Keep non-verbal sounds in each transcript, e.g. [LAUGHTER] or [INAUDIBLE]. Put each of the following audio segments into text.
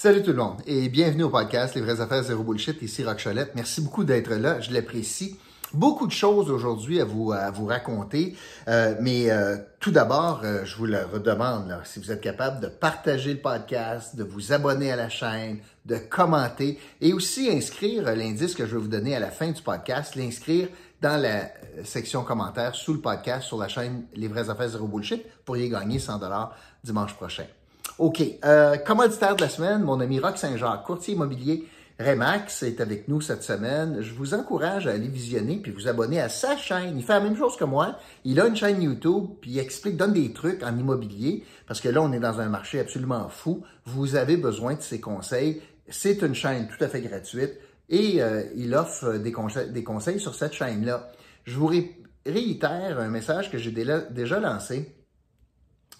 Salut tout le monde et bienvenue au podcast Les vraies affaires zéro bullshit. Ici Rock. Merci beaucoup d'être là. Je l'apprécie. Beaucoup de choses aujourd'hui à vous, à vous raconter, euh, mais euh, tout d'abord, euh, je vous le redemande, si vous êtes capable de partager le podcast, de vous abonner à la chaîne, de commenter et aussi inscrire l'indice que je vais vous donner à la fin du podcast, l'inscrire dans la section commentaires sous le podcast sur la chaîne Les vraies affaires zéro bullshit pour y gagner 100 dollars dimanche prochain. OK. Euh, commanditaire de la semaine, mon ami Rock Saint-Jacques, courtier immobilier Remax est avec nous cette semaine. Je vous encourage à aller visionner puis vous abonner à sa chaîne. Il fait la même chose que moi. Il a une chaîne YouTube puis il explique, donne des trucs en immobilier parce que là, on est dans un marché absolument fou. Vous avez besoin de ses conseils. C'est une chaîne tout à fait gratuite et euh, il offre des, conseils, des conseils sur cette chaîne-là. Je vous réitère un message que j'ai déjà lancé.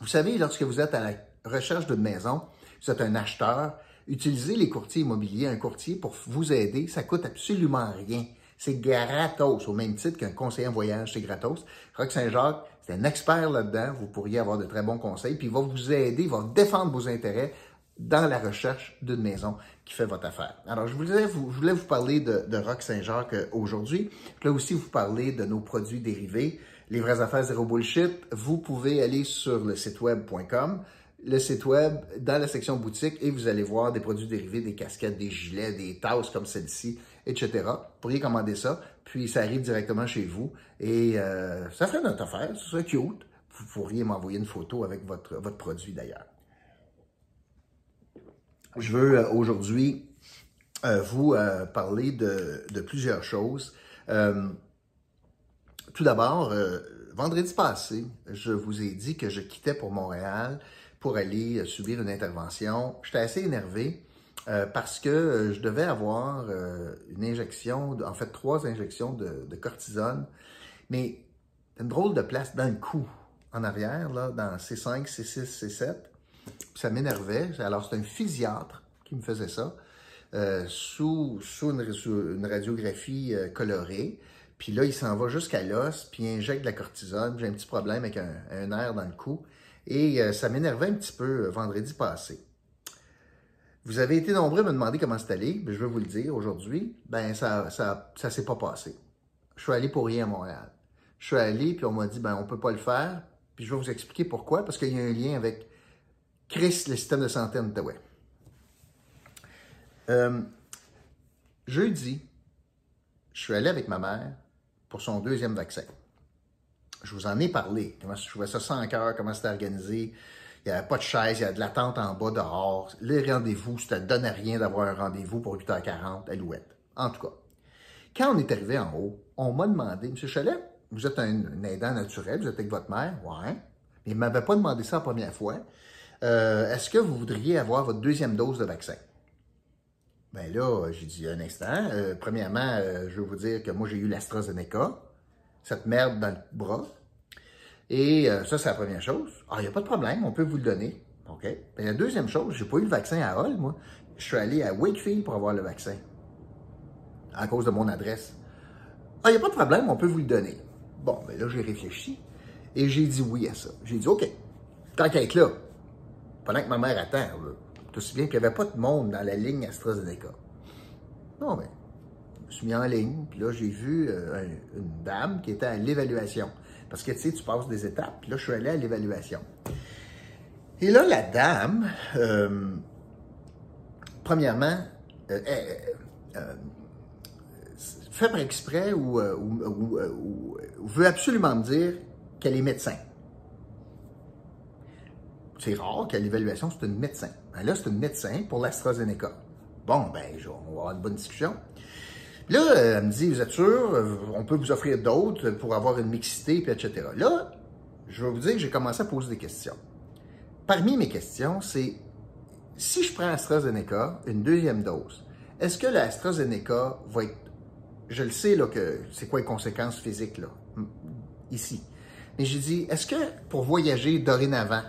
Vous savez, lorsque vous êtes à la recherche d'une maison, êtes un acheteur, utilisez les courtiers immobiliers, un courtier pour vous aider, ça coûte absolument rien. C'est gratos, au même titre qu'un conseiller en voyage, c'est gratos. Rock Saint-Jacques, c'est un expert là-dedans, vous pourriez avoir de très bons conseils, puis il va vous aider, il va défendre vos intérêts dans la recherche d'une maison qui fait votre affaire. Alors, je voulais vous, parler de, de Saint-Jacques euh, aujourd'hui. Je voulais aussi vous parler de nos produits dérivés. Les vraies affaires zéro bullshit, vous pouvez aller sur le site web.com le site web dans la section boutique et vous allez voir des produits dérivés, des casquettes, des gilets, des tasses comme celle-ci, etc. Vous pourriez commander ça, puis ça arrive directement chez vous et euh, ça ferait notre affaire, ce serait cute. Vous pourriez m'envoyer une photo avec votre, produit d'ailleurs. Je veux euh, aujourd'hui euh, vous parler de, plusieurs choses. tout d'abord, vendredi passé, je vous ai dit que je quittais pour Montréal pour aller euh, subir une intervention. J'étais assez énervé euh, parce que euh, je devais avoir une injection, en fait trois injections de, cortisone, mais une drôle de place dans le cou, en arrière, là, dans C5, C6, C7. ça m'énervait. Alors, c'est un physiatre qui me faisait ça, sous, sous, une, radiographie colorée. Puis là, il s'en va jusqu'à l'os, puis il injecte de la cortisone. J'ai un petit problème avec un, un air dans le cou. Et euh, ça m'énervait un petit peu euh, vendredi passé. Vous avez été nombreux à me demander comment c'est allé, je vais vous le dire aujourd'hui, ben ça ça, ça s'est pas passé. Je suis allé pour rien à Montréal. Je suis allé, puis on m'a dit, ben on peut pas le faire, puis je vais vous expliquer pourquoi, parce qu'il y a un lien avec Chris, le système de santé en Outaouais. Euh, jeudi, je suis allé avec ma mère pour son deuxième vaccin je vous en ai parlé, comment je trouvais ça sans cœur, comment c'était organisé. Il n'y avait pas de chaise, il y avait de l'attente en bas dehors. Les rendez-vous, ça ne donnait rien d'avoir un rendez-vous pour 8h40 à l'ouette. En tout cas, quand on est arrivé en haut, on m'a demandé, M. Chalet, vous êtes un, aidant naturel, vous êtes avec votre mère, ouais. Mais il ne m'avait pas demandé ça la première fois. Euh, est-ce que vous voudriez avoir votre deuxième dose de vaccin? Ben là, j'ai dit un instant. Euh, premièrement, euh, je veux vous dire que moi, j'ai eu l'AstraZeneca cette merde dans le bras. Et euh, ça, c'est la première chose. Ah, il n'y a pas de problème, on peut vous le donner. OK? Ben, la deuxième chose, j'ai pas eu le vaccin à Hall, moi. Je suis allé à Wakefield pour avoir le vaccin. À cause de mon adresse. Ah, il n'y a pas de problème, on peut vous le donner. Bon, ben là, j'ai réfléchi. Et j'ai dit oui à ça. J'ai dit, OK, tant qu'à être là, pendant que ma mère attend, tout aussi bien qu'il n'y avait pas de monde dans la ligne AstraZeneca. Non, mais je suis mis en ligne, puis là, j'ai vu euh, une dame qui était à l'évaluation. Parce que, tu sais, tu passes des étapes, puis là, je suis allé à l'évaluation. Et là, la dame, euh, premièrement, euh, fait par exprès ou, veut absolument me dire qu'elle est médecin. C'est rare qu'à l'évaluation, c'est une médecin. Ben là, c'est une médecin pour l'AstraZeneca. Bon, ben, on va avoir une bonne discussion. Là, elle me dit, vous êtes sûr, on peut vous offrir d'autres pour avoir une mixité, puis etc. Là, je vais vous dire que j'ai commencé à poser des questions. Parmi mes questions, c'est si je prends AstraZeneca, une deuxième dose, est-ce que l'AstraZeneca va être. Je le sais, là, que c'est quoi les conséquences physiques, là, ici. Mais j'ai dit, est-ce que pour voyager dorénavant,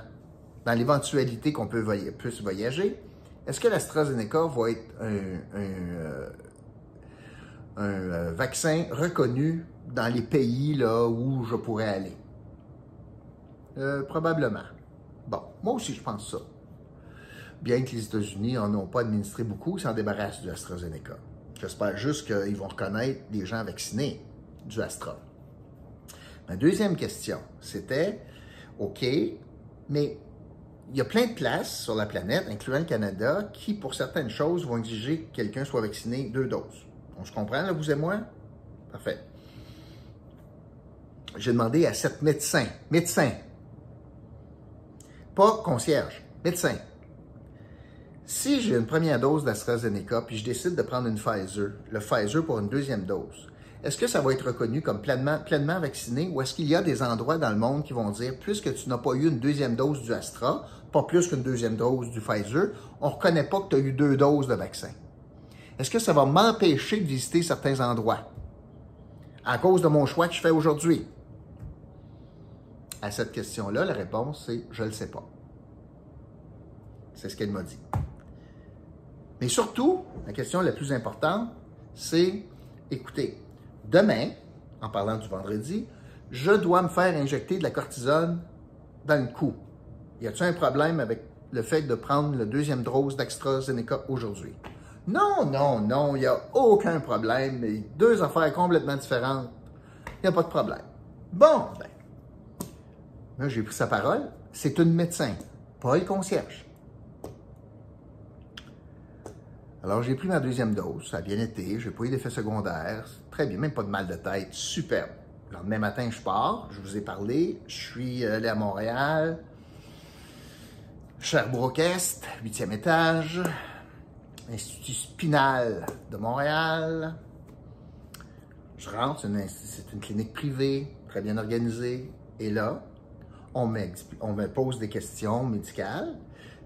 dans l'éventualité qu'on peut puisse voyager, est-ce que l'AstraZeneca va être un, euh, euh, vaccin reconnu dans les pays là, où je pourrais aller? Euh, probablement. Bon, moi aussi, je pense ça. bien que les États-Unis n'en ont pas administré beaucoup, ils s'en débarrassent du AstraZeneca. J'espère juste qu'ils vont reconnaître les gens vaccinés du Astra. Ma deuxième question, c'était, OK, mais il y a plein de places sur la planète, incluant le Canada, qui, pour certaines choses, vont exiger que quelqu'un soit vacciné deux doses. On se comprend, là, vous et moi? Parfait. J'ai demandé à sept médecins, médecins, pas concierge, médecins. Si j'ai une première dose d'AstraZeneca, puis je décide de prendre une Pfizer, le Pfizer pour une deuxième dose, est-ce que ça va être reconnu comme pleinement, pleinement vacciné ou est-ce qu'il y a des endroits dans le monde qui vont dire, plus que tu n'as pas eu une deuxième dose du Astra, pas plus qu'une deuxième dose du Pfizer, on ne reconnaît pas que tu as eu deux doses de vaccin? Est-ce que ça va m'empêcher de visiter certains endroits? À cause de mon choix que je fais aujourd'hui? À cette question-là, la réponse, c'est je ne le sais pas. C'est ce qu'elle m'a dit. Mais surtout, la question la plus importante, c'est, écoutez, demain, en parlant du vendredi, je dois me faire injecter de la cortisone dans le cou. Y a-t-il un problème avec le fait de prendre le deuxième dose d'AstraZeneca aujourd'hui? Non, non, non, il n'y a aucun problème. Deux affaires complètement différentes. Il n'y a pas de problème. Bon, ben, Là, j'ai pris sa parole. C'est une médecin, pas le concierge. Alors, j'ai pris ma deuxième dose. Ça a bien été. J'ai pas eu d'effet secondaire. Très bien. Même pas de mal de tête. Superbe. Le lendemain matin, je pars. Je vous ai parlé. Je suis allé à Montréal. Sherbrooke-Est, huitième étage. Institut Spinal de Montréal. Je rentre. C'est une clinique privée, très bien organisée. Et là, on me, pose des questions médicales.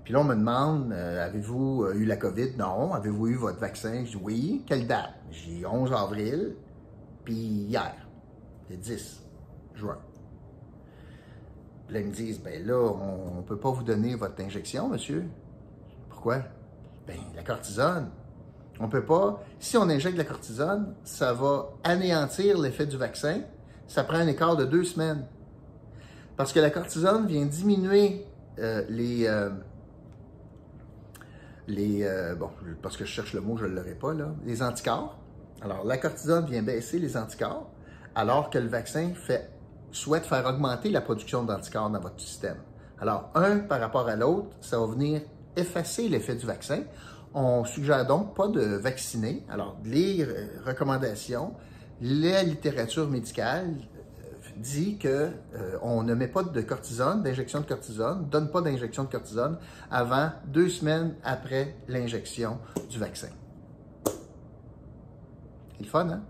Puis là, on me demande, euh, avez-vous euh, eu la COVID? Non. Avez-vous eu votre vaccin? Je dis oui. Quelle date? J'ai 11 avril, puis hier, le 10 juin. Là, ils me disent, ben là, on ne peut pas vous donner votre injection, monsieur. Pourquoi? Ben, la cortisone. On ne peut pas. Si on injecte la cortisone, ça va anéantir l'effet du vaccin. Ça prend un écart de deux semaines. Parce que la cortisone vient diminuer euh, les. Euh, les euh, bon, parce que je cherche le mot, je ne l'aurai pas, là. Les anticorps. Alors, la cortisone vient baisser les anticorps, alors que le vaccin fait, souhaite faire augmenter la production d'anticorps dans votre système. Alors, un par rapport à l'autre, ça va venir effacer l'effet du vaccin. On suggère donc pas de vacciner. Alors, les recommandations, la littérature médicale dit que euh, on ne met pas de cortisone, d'injection de cortisone, donne pas d'injection de cortisone avant deux semaines après l'injection du vaccin. C'est le fun, hein?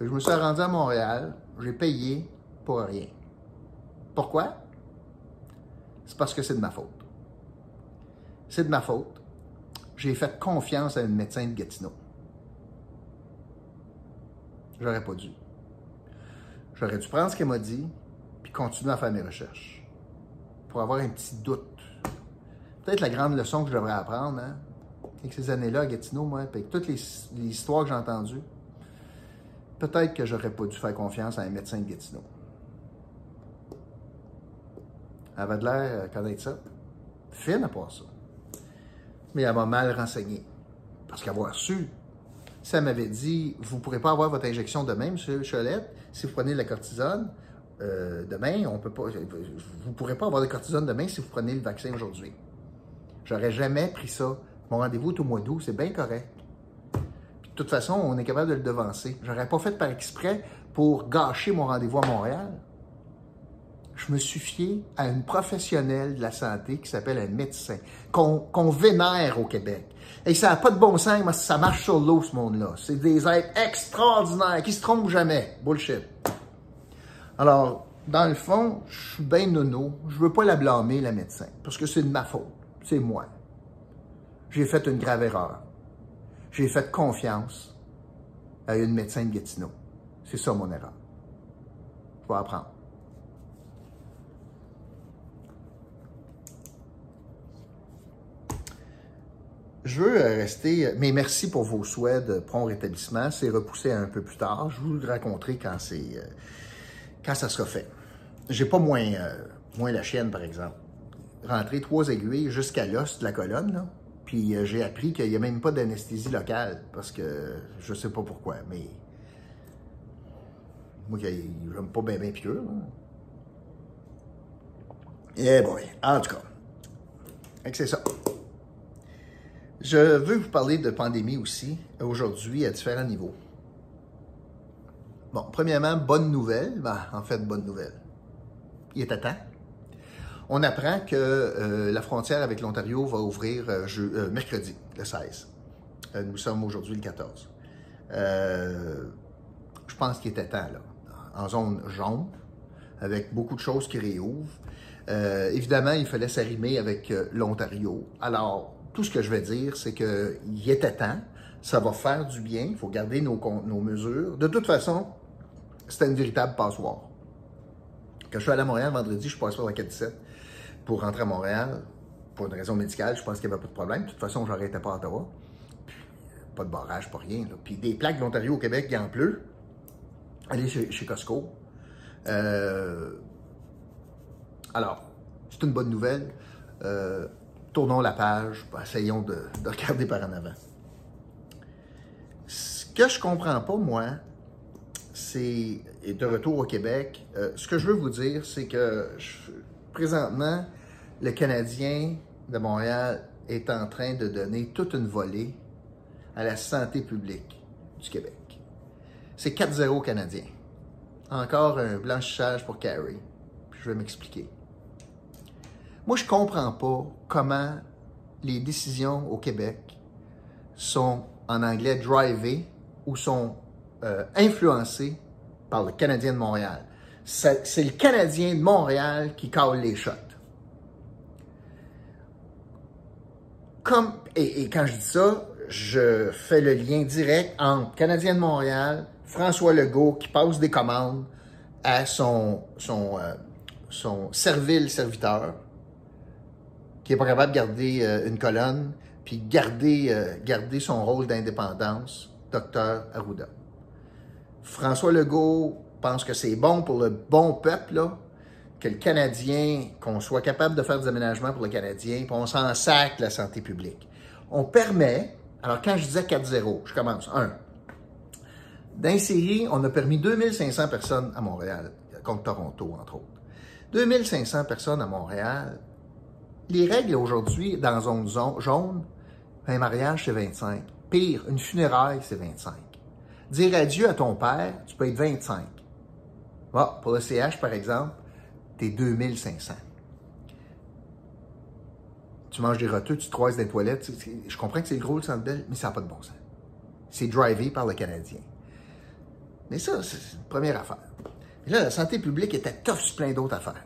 Je me suis rendu à Montréal, j'ai payé pour rien. Pourquoi? C'est parce que c'est de ma faute. C'est de ma faute. J'ai fait confiance à une médecin de Gatineau. J'aurais pas dû. J'aurais dû prendre ce qu'elle m'a dit, puis continuer à faire mes recherches. Pour avoir un petit doute. Peut-être la grande leçon que je devrais apprendre, hein, avec ces années-là à Gatineau, moi, avec toutes les, histoires que j'ai entendues, peut-être que j'aurais pas dû faire confiance à un médecin de Gatineau. Elle avait de l'air euh, connaître ça. Fine à part ça. Mais elle m'a mal renseigné. Parce qu'avoir su ça m'avait dit, vous ne pourrez pas avoir votre injection demain, M. Cholette, si vous prenez la cortisone. Euh, demain, on peut pas, vous ne pourrez pas avoir de cortisone demain si vous prenez le vaccin aujourd'hui. J'aurais jamais pris ça. Mon rendez-vous est au mois d'août, c'est bien correct. De toute façon, on est capable de le devancer. J'aurais pas fait par exprès pour gâcher mon rendez-vous à Montréal. Je me suis fié à une professionnelle de la santé qui s'appelle un médecin, qu'on vénère au Québec. Et ça n'a pas de bon sens, mais ça marche sur l'eau, ce monde-là. C'est des êtres extraordinaires qui se trompent jamais. Bullshit. Alors, dans le fond, je suis bien nono. Je veux pas la blâmer, la médecin, parce que c'est de ma faute. C'est moi. J'ai fait une grave erreur. J'ai fait confiance à une médecin de Gatineau. C'est ça mon erreur. Je vais apprendre. Je veux euh, rester, mais merci pour vos souhaits de prompt rétablissement. C'est repoussé un peu plus tard. Je vous le raconterai quand c'est euh, quand ça sera fait. J'ai pas moins, euh, moins la chienne, par exemple. rentrer trois aiguilles jusqu'à l'os de la colonne. Là. Puis euh, j'ai appris qu'il n'y a même pas d'anesthésie locale, parce que je sais pas pourquoi, mais moi, j'aime pas bien bien piqûre. Eh boy, en tout cas, c'est ça. Je veux vous parler de pandémie aussi, aujourd'hui, à différents niveaux. Bon, premièrement, bonne nouvelle. Ben, en fait, bonne nouvelle. Il est à temps. On apprend que euh, la frontière avec l'Ontario va ouvrir euh, euh, mercredi, le 16. nous sommes aujourd'hui le 14. je pense qu'il était temps, là. En zone jaune, avec beaucoup de choses qui réouvrent. évidemment, il fallait s'arrimer avec l'Ontario. Alors, tout ce que je vais dire, c'est qu'il était temps. Ça va faire du bien. Il faut garder nos, mesures. De toute façon, c'était une véritable passoire. Quand je suis allé à Montréal vendredi, je passe par la 47 pour rentrer à Montréal pour une raison médicale. Je pense qu'il n'y avait pas de problème. De toute façon, j'aurais été pas à Ottawa. pas de barrage, pas rien. Puis des plaques d'Ontario au Québec, il en pleut. Allez chez, Costco. Euh, alors, c'est une bonne nouvelle. Euh, tournons la page, essayons de, regarder par en avant. Ce que je comprends pas, moi, c'est, et de retour au Québec, euh, ce que je veux vous dire, c'est que présentement, le Canadien de Montréal est en train de donner toute une volée à la santé publique du Québec. C'est 4-0 Canadien. Encore un blanchissage pour Carey. Je vais m'expliquer. Moi, je comprends pas comment les décisions au Québec sont en anglais drivées ou sont euh, influencées par le Canadien de Montréal. C'est le Canadien de Montréal qui cale les shots. Comme, et, quand je dis ça, je fais le lien direct entre Canadien de Montréal, François Legault qui passe des commandes à son, son, euh, servile serviteur, qui n'est pas capable de garder euh, une colonne, puis garder, euh, garder son rôle d'indépendance, docteur Arruda. François Legault pense que c'est bon pour le bon peuple, là, que le Canadien, qu'on soit capable de faire des aménagements pour le Canadien, puis on s'en sac la santé publique. On permet, alors quand je disais 4-0, je commence, 1. Dans série, on a permis 2500 personnes à Montréal, contre Toronto, entre autres. 2500 personnes à Montréal, les règles aujourd'hui dans zone jaune, un mariage, c'est 25. Pire, une funéraille, c'est 25. Dire adieu à ton père, tu peux être 25. Pour le CH, par exemple, t'es 2500. Tu manges des roteux, tu te croises dans toilettes. Je comprends que c'est gros le centre belle, mais ça n'a pas de bon sens. C'est drivé par le Canadien. Mais ça, c'est une première affaire. Mais là, la santé publique était tough sur plein d'autres affaires.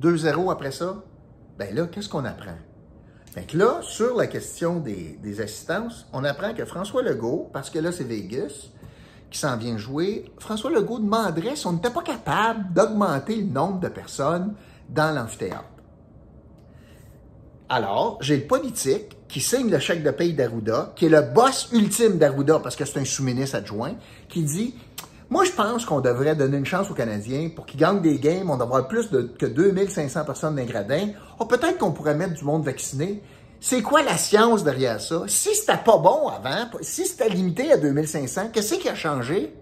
2-0 après ça, ben là, qu'est-ce qu'on apprend? Fait là, sur la question des, assistances, on apprend que François Legault, parce que là, c'est Vegas qui s'en vient jouer, François Legault demanderait si on n'était pas capable d'augmenter le nombre de personnes dans l'amphithéâtre. Alors, j'ai le politique qui signe le chèque de paye d'Arruda, qui est le boss ultime d'Arruda, parce que c'est un sous-ministre adjoint, qui dit moi, je pense qu'on devrait donner une chance aux Canadiens pour qu'ils gagnent des games. On devrait avoir plus de, que 2500 personnes dans gradins. Oh, peut-être qu'on pourrait mettre du monde vacciné. C'est quoi la science derrière ça? Si c'était pas bon avant, si c'était limité à 2500, qu'est-ce qui a changé?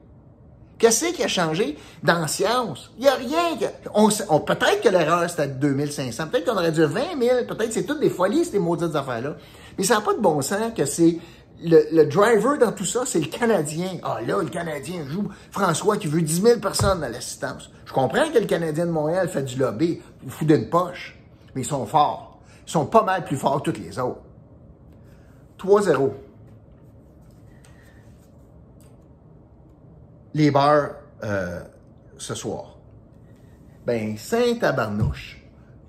Qu'est-ce qui a changé dans la science? Il n'y a rien. Que, on, peut-être que l'erreur c'était 2500, peut-être qu'on aurait dû 20 000, peut-être c'est toutes des folies ces maudites affaires-là. Mais ça n'a pas de bon sens que c'est le, driver dans tout ça, c'est le Canadien. Ah là, le Canadien joue. François qui veut 10 000 personnes à l'assistance. Je comprends que le Canadien de Montréal fait du lobby, il fout d'une poche, mais ils sont forts. Sont pas mal plus forts que tous les autres. 3-0. Les bars euh, ce soir. Ben, Saint-Tabarnouche.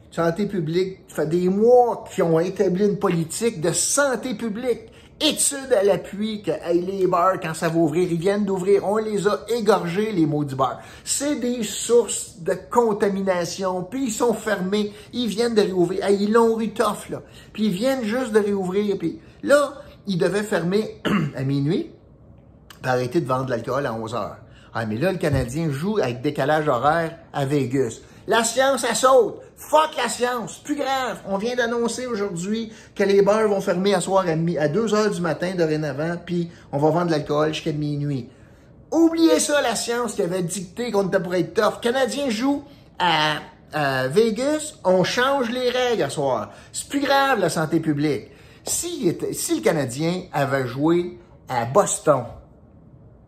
Santé publique, ça fait des mois qu'ils ont établi une politique de santé publique études à l'appui que les bars, quand ça va ouvrir, ils viennent d'ouvrir, on les a égorgés, les maudits bars. C'est des sources de contamination, puis ils sont fermés, ils viennent de réouvrir. ils l'ont eu tough, là. Puis ils viennent juste de réouvrir, puis là, ils devaient fermer [CLEARS THROAT] à minuit, puis arrêter de vendre de l'alcool à 11 heures. Ah, mais là, le Canadien joue avec décalage horaire à Vegas. La science, elle saute. Fuck la science. Plus grave. On vient d'annoncer aujourd'hui que les bars vont fermer à soir à, 2 heures du matin dorénavant, puis on va vendre de l'alcool jusqu'à minuit. Oubliez ça, la science qui avait dicté qu'on était pour être tough. Canadiens jouent à, Vegas, on change les règles à soir. C'est plus grave, la santé publique. Si, si le Canadien avait joué à Boston,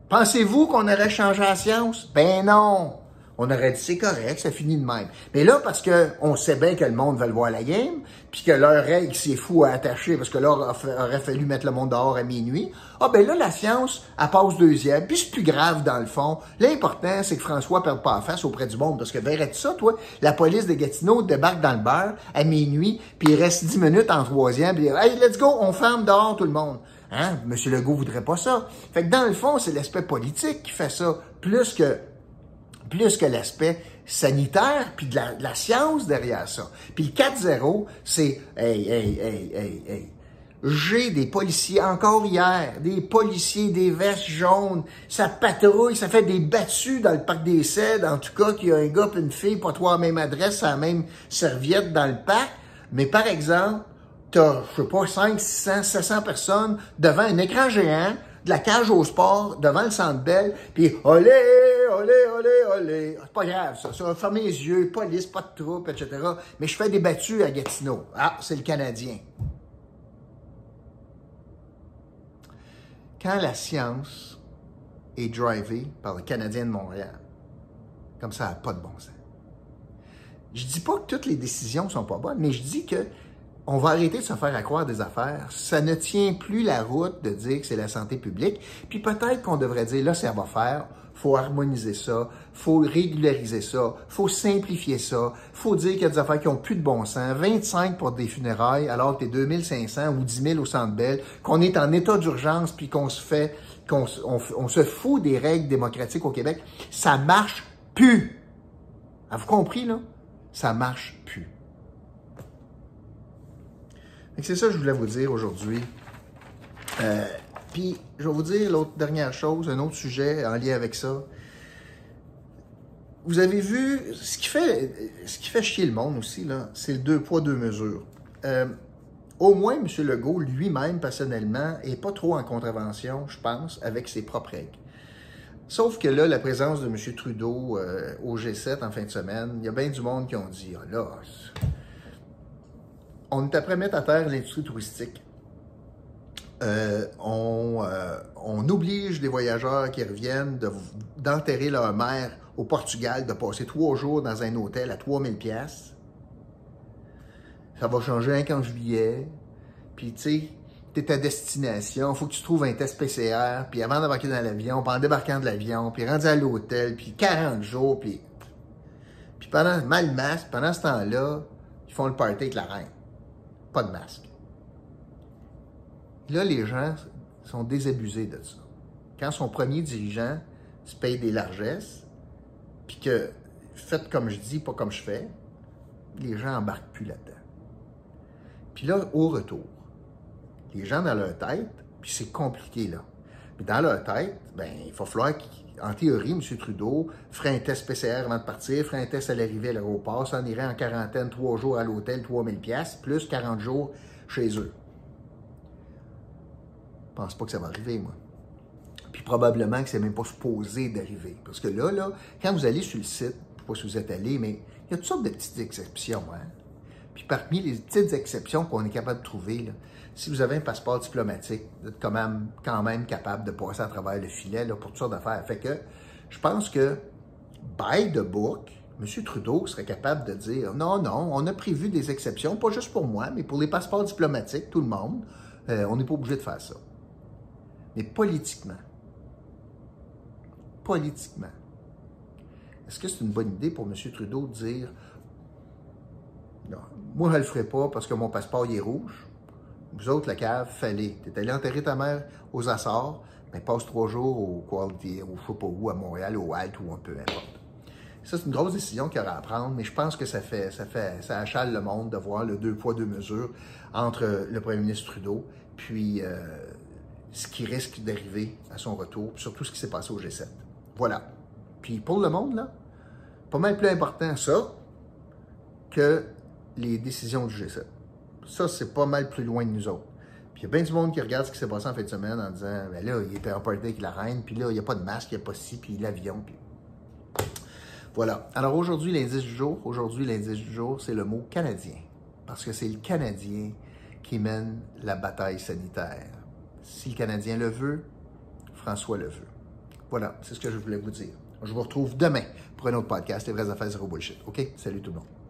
pensez-vous qu'on aurait changé la science? Ben non! On aurait dit c'est correct, ça finit de même. Mais là, parce que on sait bien que le monde veut le voir la game, puis que leur règle c'est fou à attacher, parce que là, aurait fallu mettre le monde dehors à minuit. Ah ben là, la science, elle passe deuxième, puis c'est plus grave dans le fond. L'important, c'est que François perde pas la face auprès du monde, parce que verrais-tu ça, toi, la police de Gatineau débarque dans le bar à minuit, puis il reste dix minutes en troisième, puis hey, let's go, on ferme dehors tout le monde. Hein? Monsieur Legault voudrait pas ça. Fait que dans le fond, c'est l'aspect politique qui fait ça, plus que plus que l'aspect sanitaire, puis de la, science derrière ça. Puis le 4-0, c'est hey, hey, hey, hey, hey. J'ai des policiers, encore hier, des policiers, des vestes jaunes, ça patrouille, ça fait des battues dans le parc des Cèdres, en tout cas, qu'il y a un gars et une fille, pas toi à la même adresse, à la même serviette dans le parc. Mais par exemple, t'as, je sais pas, 5, 600, 700 personnes devant un écran géant, de la cage au sport devant le centre belle, puis olé, olé, olé, olé. C'est pas grave, ça. Ça va fermer les yeux, police, pas de troupes, etc. Mais je fais des battues à Gatineau. Ah, c'est le Canadien. Quand la science est drivée par le Canadien de Montréal, comme ça n'a pas de bon sens. Je dis pas que toutes les décisions sont pas bonnes, mais je dis que on va arrêter de se faire accroire des affaires. Ça ne tient plus la route de dire que c'est la santé publique. Puis peut-être qu'on devrait dire, là, ça va faire. faut harmoniser ça, faut régulariser ça, faut simplifier ça, faut dire qu'il y a des affaires qui ont plus de bon sens. 25 pour des funérailles alors que t'es 2500 ou 10 000 au Centre Bell, qu'on est en état d'urgence puis qu'on se fait, qu'on on, se fout des règles démocratiques au Québec. Ça marche plus. Avez-vous compris, là? Ça marche plus. C'est ça que je voulais vous dire aujourd'hui. Euh, puis, je vais vous dire l'autre dernière chose, un autre sujet en lien avec ça. Vous avez vu, ce qui fait, ce qui fait chier le monde aussi, là, c'est le deux poids, deux mesures. Euh, au moins, M. Legault, lui-même, personnellement, n'est pas trop en contravention, je pense, avec ses propres règles. Sauf que là, la présence de M. Trudeau euh, au G7 en fin de semaine, il y a bien du monde qui ont dit, ah là, on est mettre à terre l'industrie touristique. Euh, euh, on, oblige les voyageurs qui reviennent d'enterrer leur mère au Portugal, de passer trois jours dans un hôtel à 3000 pièces. Ça va changer un en juillet. Puis, tu sais, t'es ta destination, faut que tu trouves un test PCR, puis avant d'embarquer dans l'avion, puis en débarquant de l'avion, puis rendu à l'hôtel, puis 40 jours, puis... Puis pendant, mal masque, pendant ce temps-là, ils font le party avec la reine pas de masque. Là, les gens sont désabusés de ça. Quand son premier dirigeant se paye des largesses, puis que faites comme je dis, pas comme je fais, les gens embarquent plus là-dedans. Puis là, au retour, les gens dans leur tête, puis c'est compliqué là, mais dans leur tête, ben, il va falloir qu'en théorie, M. Trudeau ferait un test PCR avant de partir, ferait un test à l'arrivée à l'aéroport, s'en irait en quarantaine trois jours à l'hôtel, 3000 pièces plus 40 jours chez eux. Je pense pas que ça va arriver, moi. Puis probablement que c'est même pas supposé d'arriver. Parce que là, là, quand vous allez sur le site, je sais pas si vous êtes allé, mais il y a toutes sortes de petites exceptions. Hein? Puis parmi les petites exceptions qu'on est capable de trouver, si vous avez un passeport diplomatique, vous êtes quand même, quand même capable de passer à travers le filet pour toutes sortes d'affaires. Fait que je pense que, by the book, M. Trudeau serait capable de dire non, non, on a prévu des exceptions, pas juste pour moi, mais pour les passeports diplomatiques, tout le monde. Euh, on n'est pas obligé de faire ça. Mais politiquement, politiquement, est-ce que c'est une bonne idée pour M. Trudeau de dire moi, je le ferai pas parce que mon passeport est rouge. Vous autres, la cave, fallait. Tu es allé enterrer ta mère aux Açores, mais passe trois jours au Quality, au je sais pas où, à Montréal, au Alt ou un peu importe. Ça, c'est une grosse décision qu'il y aura à prendre, mais je pense que ça fait, ça fait, ça achale le monde de voir le deux poids, deux mesures entre le premier ministre Trudeau, puis euh, ce qui risque d'arriver à son retour, puis surtout ce qui s'est passé au G7. Voilà. Puis pour le monde, là, pas mal plus important ça, que les décisions du G7. Ça, c'est pas mal plus loin de nous autres. Puis il y a bien du monde qui regarde ce qui s'est passé en fin de semaine en disant ben là, il était en party avec la reine, puis là, il n'y a pas de masque, il n'y a pas ci, puis l'avion, puis. Voilà. Alors aujourd'hui, l'indice du jour, aujourd'hui, l'indice du jour, c'est le mot canadien. Parce que c'est le Canadien qui mène la bataille sanitaire. Si le Canadien le veut, François le veut. Voilà, c'est ce que je voulais vous dire. Je vous retrouve demain pour un autre podcast, Les vraies affaires zéro bullshit. OK? Salut tout le monde.